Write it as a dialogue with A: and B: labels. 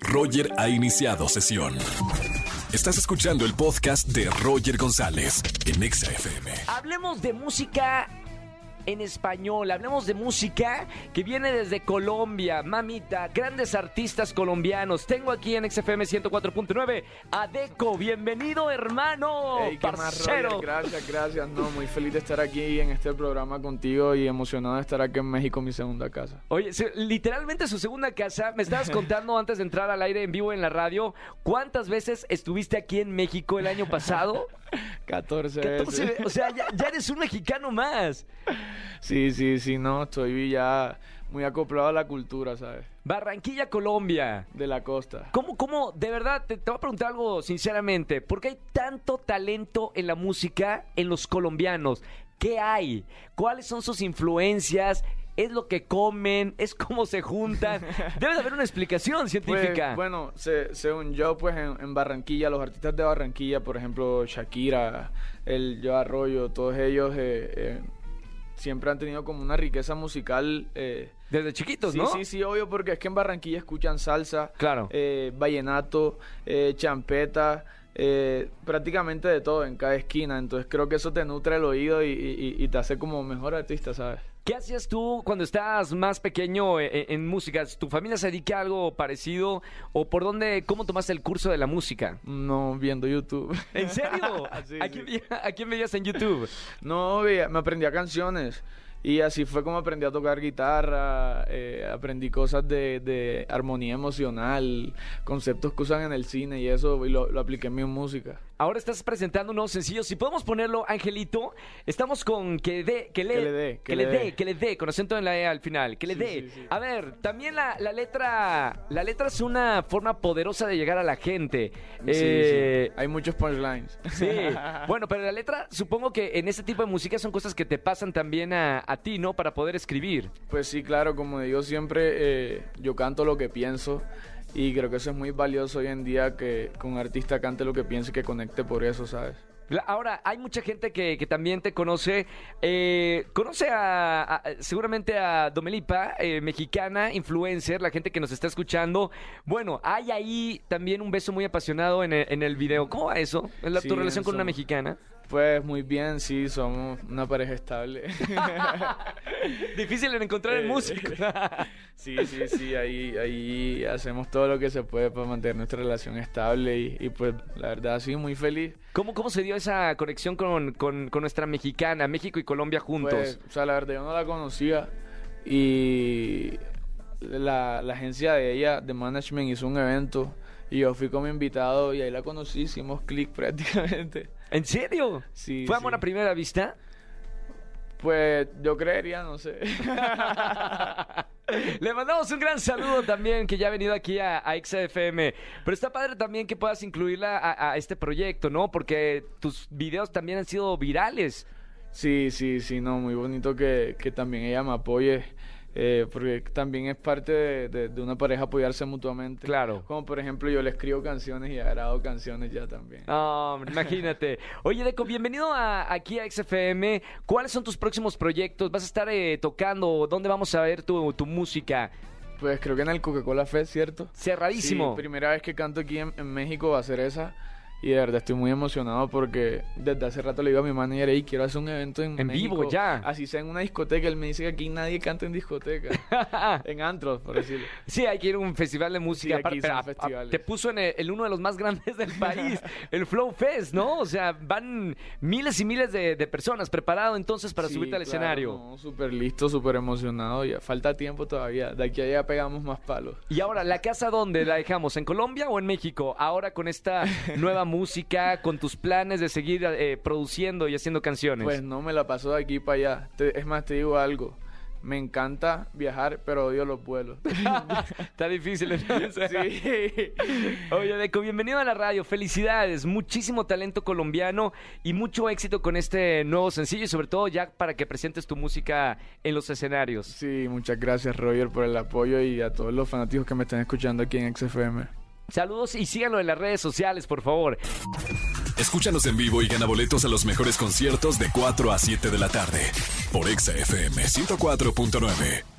A: Roger ha iniciado sesión. Estás escuchando el podcast de Roger González en Exa FM.
B: Hablemos de música en español, hablemos de música que viene desde Colombia, mamita, grandes artistas colombianos. Tengo aquí en XFM 104.9 a Deco, bienvenido hermano,
C: Ey, ¿qué más,
B: parcero.
C: Gracias, gracias. No, muy feliz de estar aquí en este programa contigo y emocionado de estar aquí en México, mi segunda casa.
B: Oye, literalmente su segunda casa, me estabas contando antes de entrar al aire en vivo en la radio, ¿cuántas veces estuviste aquí en México el año pasado?
C: 14
B: 14
C: veces.
B: ve- o sea, ya, ya eres un mexicano más.
C: Sí, sí, sí, no, estoy ya muy acoplado a la cultura, ¿sabes?
B: Barranquilla, Colombia.
C: De la costa.
B: ¿Cómo, cómo, de verdad, te, te voy a preguntar algo sinceramente, ¿por qué hay tanto talento en la música en los colombianos? ¿Qué hay? ¿Cuáles son sus influencias? ¿Es lo que comen? ¿Es cómo se juntan? Debe de haber una explicación
C: Pues,
B: científica.
C: bueno, se- según yo, pues en, en Barranquilla, los artistas de Barranquilla, por ejemplo, Shakira, el Yo Arroyo, todos ellos eh, eh, siempre han tenido como una riqueza musical. eh,
B: Desde chiquitos,
C: sí,
B: ¿no?
C: sí, sí, obvio, porque es que en Barranquilla escuchan salsa,
B: Claro.
C: eh, vallenato, eh, champeta, eh, prácticamente de todo en cada esquina. Entonces creo que eso te nutre el oído y, y- y te hace como mejor artista, ¿sabes?
B: ¿Qué hacías tú cuando estabas más pequeño eh, en, música? ¿Tu familia se dedica a algo parecido? ¿O por dónde, cómo tomaste el curso de la música?
C: No viendo YouTube.
B: ¿En serio?
C: Sí,
B: ¿A,
C: sí.
B: quién, a quién veías en YouTube?
C: No, me aprendía canciones. Y así fue como aprendí a tocar guitarra, eh, aprendí cosas de, de armonía emocional, conceptos que usan en el cine y eso, y lo, lo apliqué en mi música.
B: Ahora estás presentando un nuevo sencillo. Si podemos ponerlo, Angelito, estamos con que le,
C: Que le dé,
B: que le dé, que le dé, con acento en la E al final, que le
C: Sí,
B: dé.
C: sí, sí.
B: A ver, también la, la letra, la letra es una forma poderosa de llegar a la gente.
C: Sí,
B: Eh.
C: Hay muchos punchlines.
B: Sí, bueno, pero la letra, supongo que en este tipo de música son cosas que te pasan también a, a ti, ¿no? Para poder escribir.
C: Pues sí, claro, como digo siempre, eh, yo canto lo que pienso y creo que eso es muy valioso hoy en día que, que un artista cante lo que piensa y que conecte por eso, ¿sabes?
B: Ahora, hay mucha gente que, que también te conoce. eh, conoce a, a- seguramente a Domelipa, eh, mexicana, influencer, la gente que nos está escuchando. Bueno, hay ahí también un beso muy apasionado en el, en el video. ¿Cómo va eso? ¿La-
C: Sí,
B: ¿Tu relación con una mexicana?
C: Pues muy bien, sí, somos una pareja estable.
B: Difícil en encontrar el
C: Eh,
B: músico.
C: Sí, sí, sí, ahí, ahí hacemos todo lo que se puede para mantener nuestra relación estable y, y, pues la verdad sí, muy feliz.
B: ¿Cómo, ¿Cómo se dio esa conexión con, con- con nuestra mexicana, México y Colombia juntos?
C: Pues, o sea, la verdad yo no la conocía y la, la agencia de ella, de management, hizo un evento y yo fui como invitado y ahí la conocí, hicimos clic prácticamente.
B: ¿En serio?
C: Sí,
B: ¿Fue amor
C: sí.
B: a primera vista?
C: Pues yo creería, no sé.
B: Le mandamos un gran saludo también que ya ha venido aquí a, a XFM. Pero está padre también que puedas incluirla a, a este proyecto, ¿no? Porque tus videos también han sido virales.
C: Sí, sí, sí, no, muy bonito que, que también ella me apoye, eh, porque también es parte de, de- de una pareja apoyarse mutuamente.
B: Claro.
C: Como por ejemplo yo le escribo canciones y ha grabado canciones ya también.
B: Hombre, imagínate. Oye, Deco, bienvenido a- aquí a XFM. ¿Cuáles son tus próximos proyectos? ¿Vas a estar eh, tocando? ¿Dónde vamos a ver tu, tu música?
C: Pues creo que en el Coca-Cola Fest, ¿cierto?
B: Cerradísimo.
C: Sí, primera vez que canto aquí en, en México va a ser esa. Y de verdad estoy muy emocionado porque desde hace rato le digo a mi manager, y quiero hacer un evento en,
B: En
C: México,
B: vivo, ya.
C: Así sea en una discoteca. Él me dice que aquí nadie canta en discoteca. en antros, por decirlo.
B: Sí, hay que ir a un festival de música.
C: Sí, aquí son
B: a- a-
C: festivales.
B: te puso en el, en uno de los más grandes del país, el Flow Fest, ¿no? O sea, van miles y miles de, de personas preparado entonces para
C: Sí,
B: subirte al
C: claro,
B: escenario.
C: no, súper listo, súper emocionado. Ya falta tiempo todavía. De aquí a allá pegamos más palos.
B: Y ahora, ¿la casa dónde la dejamos? ¿En Colombia o en México? Ahora con esta nueva música, con tus planes de seguir eh, produciendo y haciendo canciones.
C: Pues no me la paso de aquí para allá. Te- es más, te digo algo. Me encanta viajar, pero odio los vuelos.
B: Está difícil entonces.
C: sí.
B: Oye, Deco, bienvenido a la radio. Felicidades. Muchísimo talento colombiano y mucho éxito con este nuevo sencillo y sobre todo ya para que presentes tu música en los escenarios.
C: Sí, muchas gracias Roger por el apoyo y a todos los fanáticos que me están escuchando aquí en XFM.
B: Saludos y síganlo en las redes sociales, por favor.
A: Escúchanos en vivo y gana boletos a los mejores conciertos de 4 a 7 de la tarde por Exa FM 104.9.